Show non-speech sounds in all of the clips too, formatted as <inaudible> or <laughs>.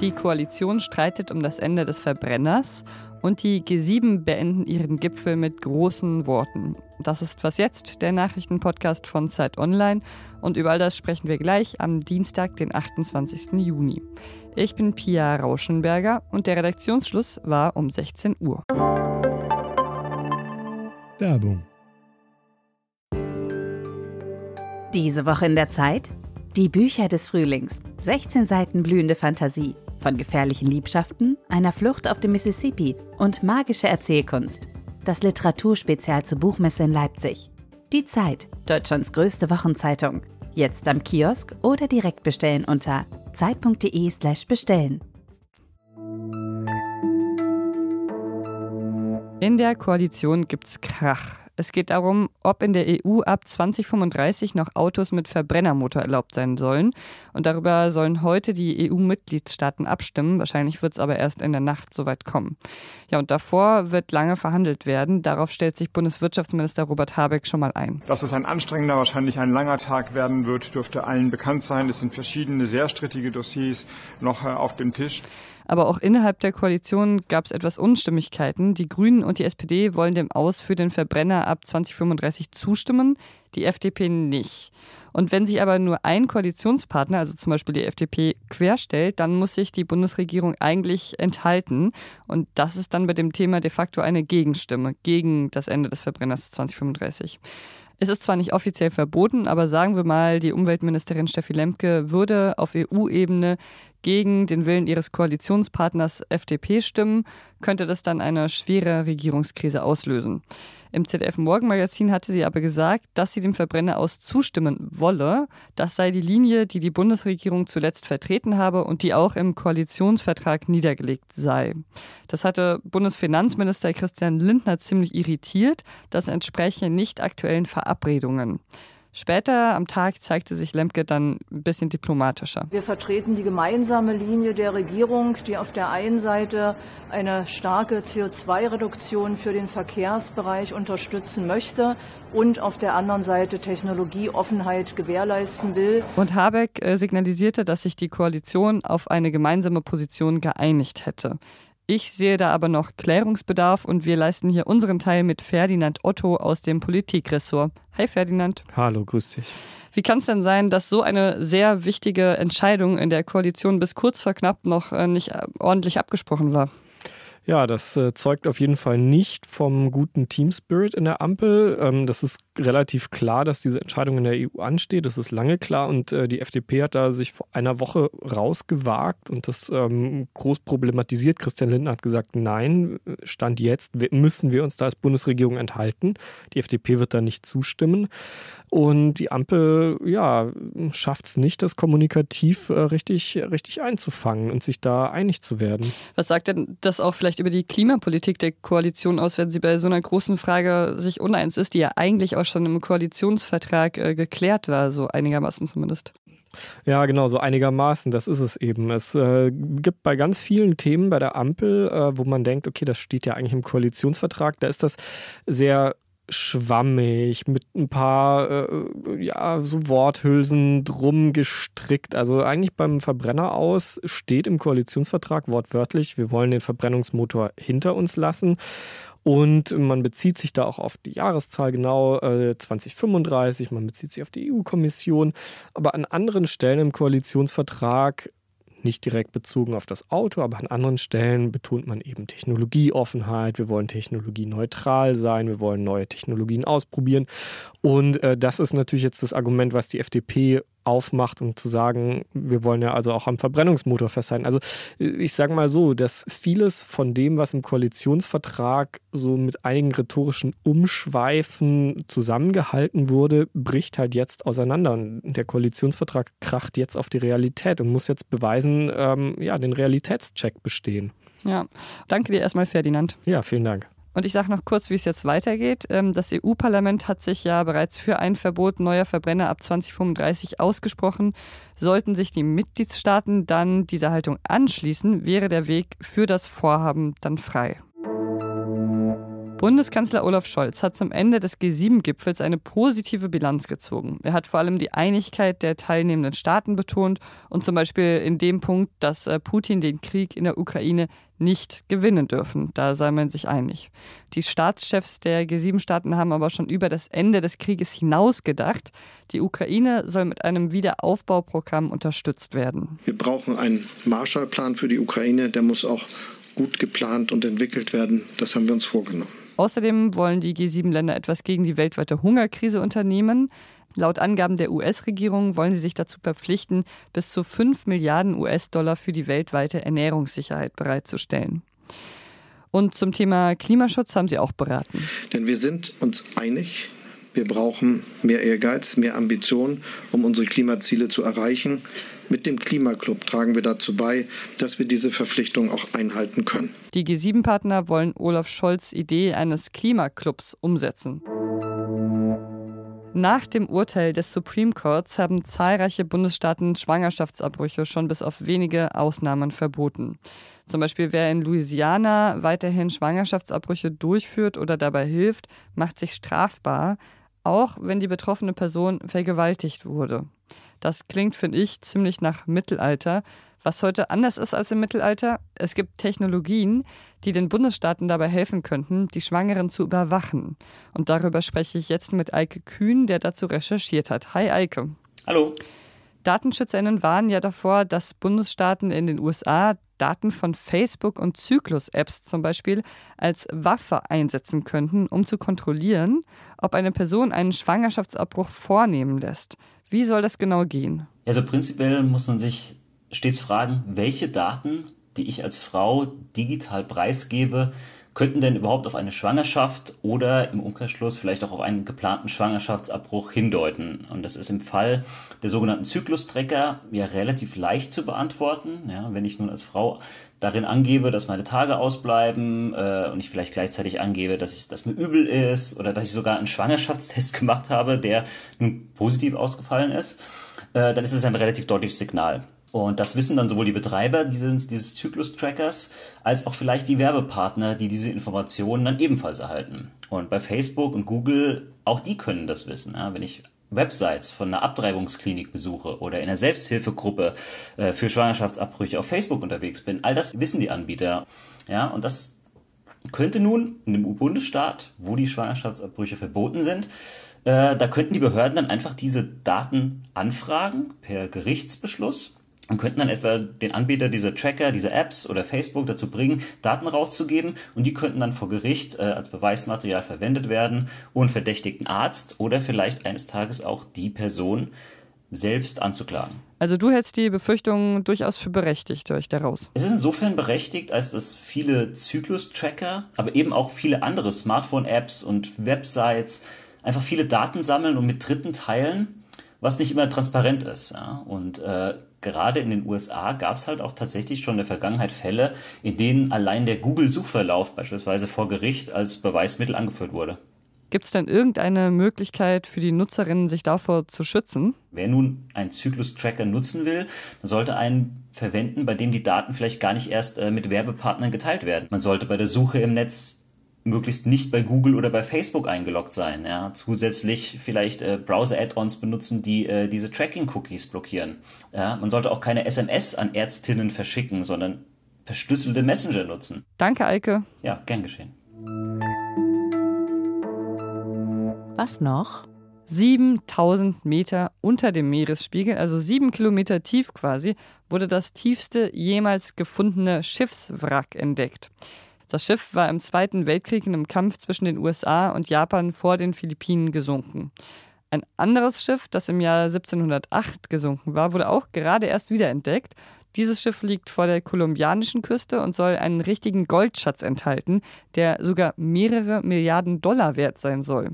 Die Koalition streitet um das Ende des Verbrenners und die G7 beenden ihren Gipfel mit großen Worten. Das ist Was jetzt, der Nachrichtenpodcast von Zeit Online. Und über all das sprechen wir gleich am Dienstag, den 28. Juni. Ich bin Pia Rauschenberger und der Redaktionsschluss war um 16 Uhr. Werbung. Diese Woche in der Zeit? Die Bücher des Frühlings. 16 Seiten blühende Fantasie. Von gefährlichen Liebschaften, einer Flucht auf dem Mississippi und magische Erzählkunst. Das Literaturspezial zur Buchmesse in Leipzig. Die Zeit, Deutschlands größte Wochenzeitung. Jetzt am Kiosk oder direkt bestellen unter zeit.de/slash bestellen. In der Koalition gibt's Krach. Es geht darum, ob in der EU ab 2035 noch Autos mit Verbrennermotor erlaubt sein sollen. Und darüber sollen heute die EU-Mitgliedstaaten abstimmen. Wahrscheinlich wird es aber erst in der Nacht soweit kommen. Ja, und davor wird lange verhandelt werden. Darauf stellt sich Bundeswirtschaftsminister Robert Habeck schon mal ein. Dass es ein anstrengender, wahrscheinlich ein langer Tag werden wird, dürfte allen bekannt sein. Es sind verschiedene sehr strittige Dossiers noch äh, auf dem Tisch. Aber auch innerhalb der Koalition gab es etwas Unstimmigkeiten. Die Grünen und die SPD wollen dem Aus für den Verbrenner ab 2035 zustimmen, die FDP nicht. Und wenn sich aber nur ein Koalitionspartner, also zum Beispiel die FDP, querstellt, dann muss sich die Bundesregierung eigentlich enthalten. Und das ist dann bei dem Thema de facto eine Gegenstimme gegen das Ende des Verbrenners 2035. Es ist zwar nicht offiziell verboten, aber sagen wir mal, die Umweltministerin Steffi Lemke würde auf EU-Ebene gegen den Willen ihres Koalitionspartners FDP stimmen, könnte das dann eine schwere Regierungskrise auslösen. Im ZDF Morgenmagazin hatte sie aber gesagt, dass sie dem Verbrenner aus zustimmen wolle. Das sei die Linie, die die Bundesregierung zuletzt vertreten habe und die auch im Koalitionsvertrag niedergelegt sei. Das hatte Bundesfinanzminister Christian Lindner ziemlich irritiert. Das entspreche nicht aktuellen Verabredungen. Später am Tag zeigte sich Lemke dann ein bisschen diplomatischer. Wir vertreten die gemeinsame Linie der Regierung, die auf der einen Seite eine starke CO2-Reduktion für den Verkehrsbereich unterstützen möchte und auf der anderen Seite Technologieoffenheit gewährleisten will. Und Habeck äh, signalisierte, dass sich die Koalition auf eine gemeinsame Position geeinigt hätte. Ich sehe da aber noch Klärungsbedarf und wir leisten hier unseren Teil mit Ferdinand Otto aus dem Politikressort. Hi Ferdinand. Hallo, grüß dich. Wie kann es denn sein, dass so eine sehr wichtige Entscheidung in der Koalition bis kurz vor knapp noch äh, nicht äh, ordentlich abgesprochen war? Ja, das äh, zeugt auf jeden Fall nicht vom guten Team Spirit in der Ampel. Ähm, das ist relativ klar, dass diese Entscheidung in der EU ansteht. Das ist lange klar und äh, die FDP hat da sich vor einer Woche rausgewagt und das ähm, groß problematisiert. Christian Lindner hat gesagt, nein, Stand jetzt müssen wir uns da als Bundesregierung enthalten. Die FDP wird da nicht zustimmen. Und die Ampel, ja, schafft es nicht, das kommunikativ äh, richtig, richtig einzufangen und sich da einig zu werden. Was sagt denn das auch vielleicht über die Klimapolitik der Koalition aus, wenn sie bei so einer großen Frage sich uneins ist, die ja eigentlich auch schon im Koalitionsvertrag äh, geklärt war, so einigermaßen zumindest? Ja, genau, so einigermaßen, das ist es eben. Es äh, gibt bei ganz vielen Themen bei der Ampel, äh, wo man denkt, okay, das steht ja eigentlich im Koalitionsvertrag, da ist das sehr schwammig, mit ein paar äh, ja, so Worthülsen drum gestrickt. Also eigentlich beim Verbrenner aus steht im Koalitionsvertrag wortwörtlich, wir wollen den Verbrennungsmotor hinter uns lassen. Und man bezieht sich da auch auf die Jahreszahl genau äh, 2035, man bezieht sich auf die EU-Kommission. Aber an anderen Stellen im Koalitionsvertrag nicht direkt bezogen auf das Auto, aber an anderen Stellen betont man eben Technologieoffenheit. Wir wollen technologieneutral sein, wir wollen neue Technologien ausprobieren. Und äh, das ist natürlich jetzt das Argument, was die FDP aufmacht, um zu sagen, wir wollen ja also auch am Verbrennungsmotor festhalten. Also ich sage mal so, dass vieles von dem, was im Koalitionsvertrag so mit einigen rhetorischen Umschweifen zusammengehalten wurde, bricht halt jetzt auseinander. Und der Koalitionsvertrag kracht jetzt auf die Realität und muss jetzt beweisen, ähm, ja, den Realitätscheck bestehen. Ja, danke dir erstmal, Ferdinand. Ja, vielen Dank. Und ich sage noch kurz, wie es jetzt weitergeht. Ähm, das EU-Parlament hat sich ja bereits für ein Verbot neuer Verbrenner ab 2035 ausgesprochen. Sollten sich die Mitgliedstaaten dann dieser Haltung anschließen, wäre der Weg für das Vorhaben dann frei. Bundeskanzler Olaf Scholz hat zum Ende des G7-Gipfels eine positive Bilanz gezogen. Er hat vor allem die Einigkeit der teilnehmenden Staaten betont und zum Beispiel in dem Punkt, dass äh, Putin den Krieg in der Ukraine nicht gewinnen dürfen. Da sei man sich einig. Die Staatschefs der G7-Staaten haben aber schon über das Ende des Krieges hinaus gedacht. Die Ukraine soll mit einem Wiederaufbauprogramm unterstützt werden. Wir brauchen einen Marshallplan für die Ukraine. Der muss auch gut geplant und entwickelt werden. Das haben wir uns vorgenommen. Außerdem wollen die G7-Länder etwas gegen die weltweite Hungerkrise unternehmen. Laut Angaben der US-Regierung wollen sie sich dazu verpflichten, bis zu 5 Milliarden US-Dollar für die weltweite Ernährungssicherheit bereitzustellen. Und zum Thema Klimaschutz haben sie auch beraten. Denn wir sind uns einig, wir brauchen mehr Ehrgeiz, mehr Ambition, um unsere Klimaziele zu erreichen. Mit dem Klimaclub tragen wir dazu bei, dass wir diese Verpflichtung auch einhalten können. Die G7-Partner wollen Olaf Scholz' Idee eines Klimaclubs umsetzen. Nach dem Urteil des Supreme Courts haben zahlreiche Bundesstaaten Schwangerschaftsabbrüche schon bis auf wenige Ausnahmen verboten. Zum Beispiel wer in Louisiana weiterhin Schwangerschaftsabbrüche durchführt oder dabei hilft, macht sich strafbar, auch wenn die betroffene Person vergewaltigt wurde. Das klingt, finde ich, ziemlich nach Mittelalter. Was heute anders ist als im Mittelalter, es gibt Technologien, die den Bundesstaaten dabei helfen könnten, die Schwangeren zu überwachen. Und darüber spreche ich jetzt mit Eike Kühn, der dazu recherchiert hat. Hi Eike. Hallo. DatenschützerInnen warnen ja davor, dass Bundesstaaten in den USA Daten von Facebook und Zyklus-Apps zum Beispiel als Waffe einsetzen könnten, um zu kontrollieren, ob eine Person einen Schwangerschaftsabbruch vornehmen lässt. Wie soll das genau gehen? Also prinzipiell muss man sich stets fragen, welche Daten, die ich als Frau digital preisgebe, könnten denn überhaupt auf eine Schwangerschaft oder im Umkehrschluss vielleicht auch auf einen geplanten Schwangerschaftsabbruch hindeuten? Und das ist im Fall der sogenannten Zyklustrecker ja relativ leicht zu beantworten. Ja, wenn ich nun als Frau darin angebe, dass meine Tage ausbleiben äh, und ich vielleicht gleichzeitig angebe, dass ich, dass mir übel ist oder dass ich sogar einen Schwangerschaftstest <laughs> gemacht habe, der nun positiv ausgefallen ist, äh, dann ist es ein relativ deutliches Signal. Und das wissen dann sowohl die Betreiber dieses, dieses Zyklus-Trackers als auch vielleicht die Werbepartner, die diese Informationen dann ebenfalls erhalten. Und bei Facebook und Google, auch die können das wissen. Ja, wenn ich Websites von einer Abtreibungsklinik besuche oder in einer Selbsthilfegruppe äh, für Schwangerschaftsabbrüche auf Facebook unterwegs bin, all das wissen die Anbieter. Ja, und das könnte nun in einem Bundesstaat, wo die Schwangerschaftsabbrüche verboten sind, äh, da könnten die Behörden dann einfach diese Daten anfragen per Gerichtsbeschluss und könnten dann etwa den Anbieter dieser Tracker, dieser Apps oder Facebook dazu bringen, Daten rauszugeben und die könnten dann vor Gericht äh, als Beweismaterial verwendet werden und verdächtigten Arzt oder vielleicht eines Tages auch die Person selbst anzuklagen. Also du hältst die Befürchtungen durchaus für berechtigt, höre ich daraus. Es ist insofern berechtigt, als dass viele Zyklus-Tracker, aber eben auch viele andere Smartphone-Apps und Websites einfach viele Daten sammeln und mit Dritten teilen, was nicht immer transparent ist. Ja? Und äh, gerade in den USA gab es halt auch tatsächlich schon in der Vergangenheit Fälle, in denen allein der Google-Suchverlauf beispielsweise vor Gericht als Beweismittel angeführt wurde. Gibt es denn irgendeine Möglichkeit für die Nutzerinnen, sich davor zu schützen? Wer nun einen Zyklus-Tracker nutzen will, dann sollte einen verwenden, bei dem die Daten vielleicht gar nicht erst äh, mit Werbepartnern geteilt werden. Man sollte bei der Suche im Netz möglichst nicht bei Google oder bei Facebook eingeloggt sein. Ja. Zusätzlich vielleicht äh, Browser-Add-ons benutzen, die äh, diese Tracking-Cookies blockieren. Ja. Man sollte auch keine SMS an Ärztinnen verschicken, sondern verschlüsselte Messenger nutzen. Danke, Eike. Ja, gern geschehen. Was noch? 7000 Meter unter dem Meeresspiegel, also sieben Kilometer tief quasi, wurde das tiefste jemals gefundene Schiffswrack entdeckt. Das Schiff war im Zweiten Weltkrieg in einem Kampf zwischen den USA und Japan vor den Philippinen gesunken. Ein anderes Schiff, das im Jahr 1708 gesunken war, wurde auch gerade erst wiederentdeckt. Dieses Schiff liegt vor der kolumbianischen Küste und soll einen richtigen Goldschatz enthalten, der sogar mehrere Milliarden Dollar wert sein soll.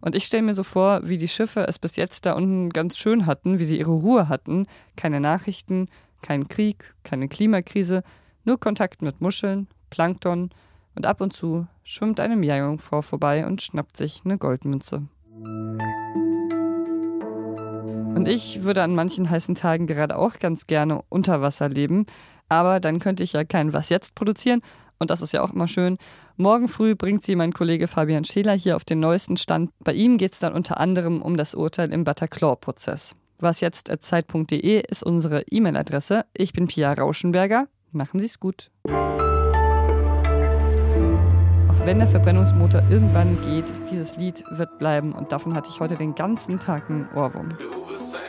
Und ich stelle mir so vor, wie die Schiffe es bis jetzt da unten ganz schön hatten, wie sie ihre Ruhe hatten. Keine Nachrichten, kein Krieg, keine Klimakrise, nur Kontakt mit Muscheln, Plankton und ab und zu schwimmt eine Meerjungfrau vorbei und schnappt sich eine Goldmünze. Und ich würde an manchen heißen Tagen gerade auch ganz gerne unter Wasser leben, aber dann könnte ich ja kein Was jetzt produzieren und das ist ja auch immer schön. Morgen früh bringt sie mein Kollege Fabian Scheler hier auf den neuesten Stand. Bei ihm geht es dann unter anderem um das Urteil im Butterclaw-Prozess. Was jetzt zeit.de ist unsere E-Mail-Adresse. Ich bin Pia Rauschenberger. Machen Sie es gut wenn der Verbrennungsmotor irgendwann geht, dieses Lied wird bleiben und davon hatte ich heute den ganzen Tag einen Ohrwurm. Du bist ein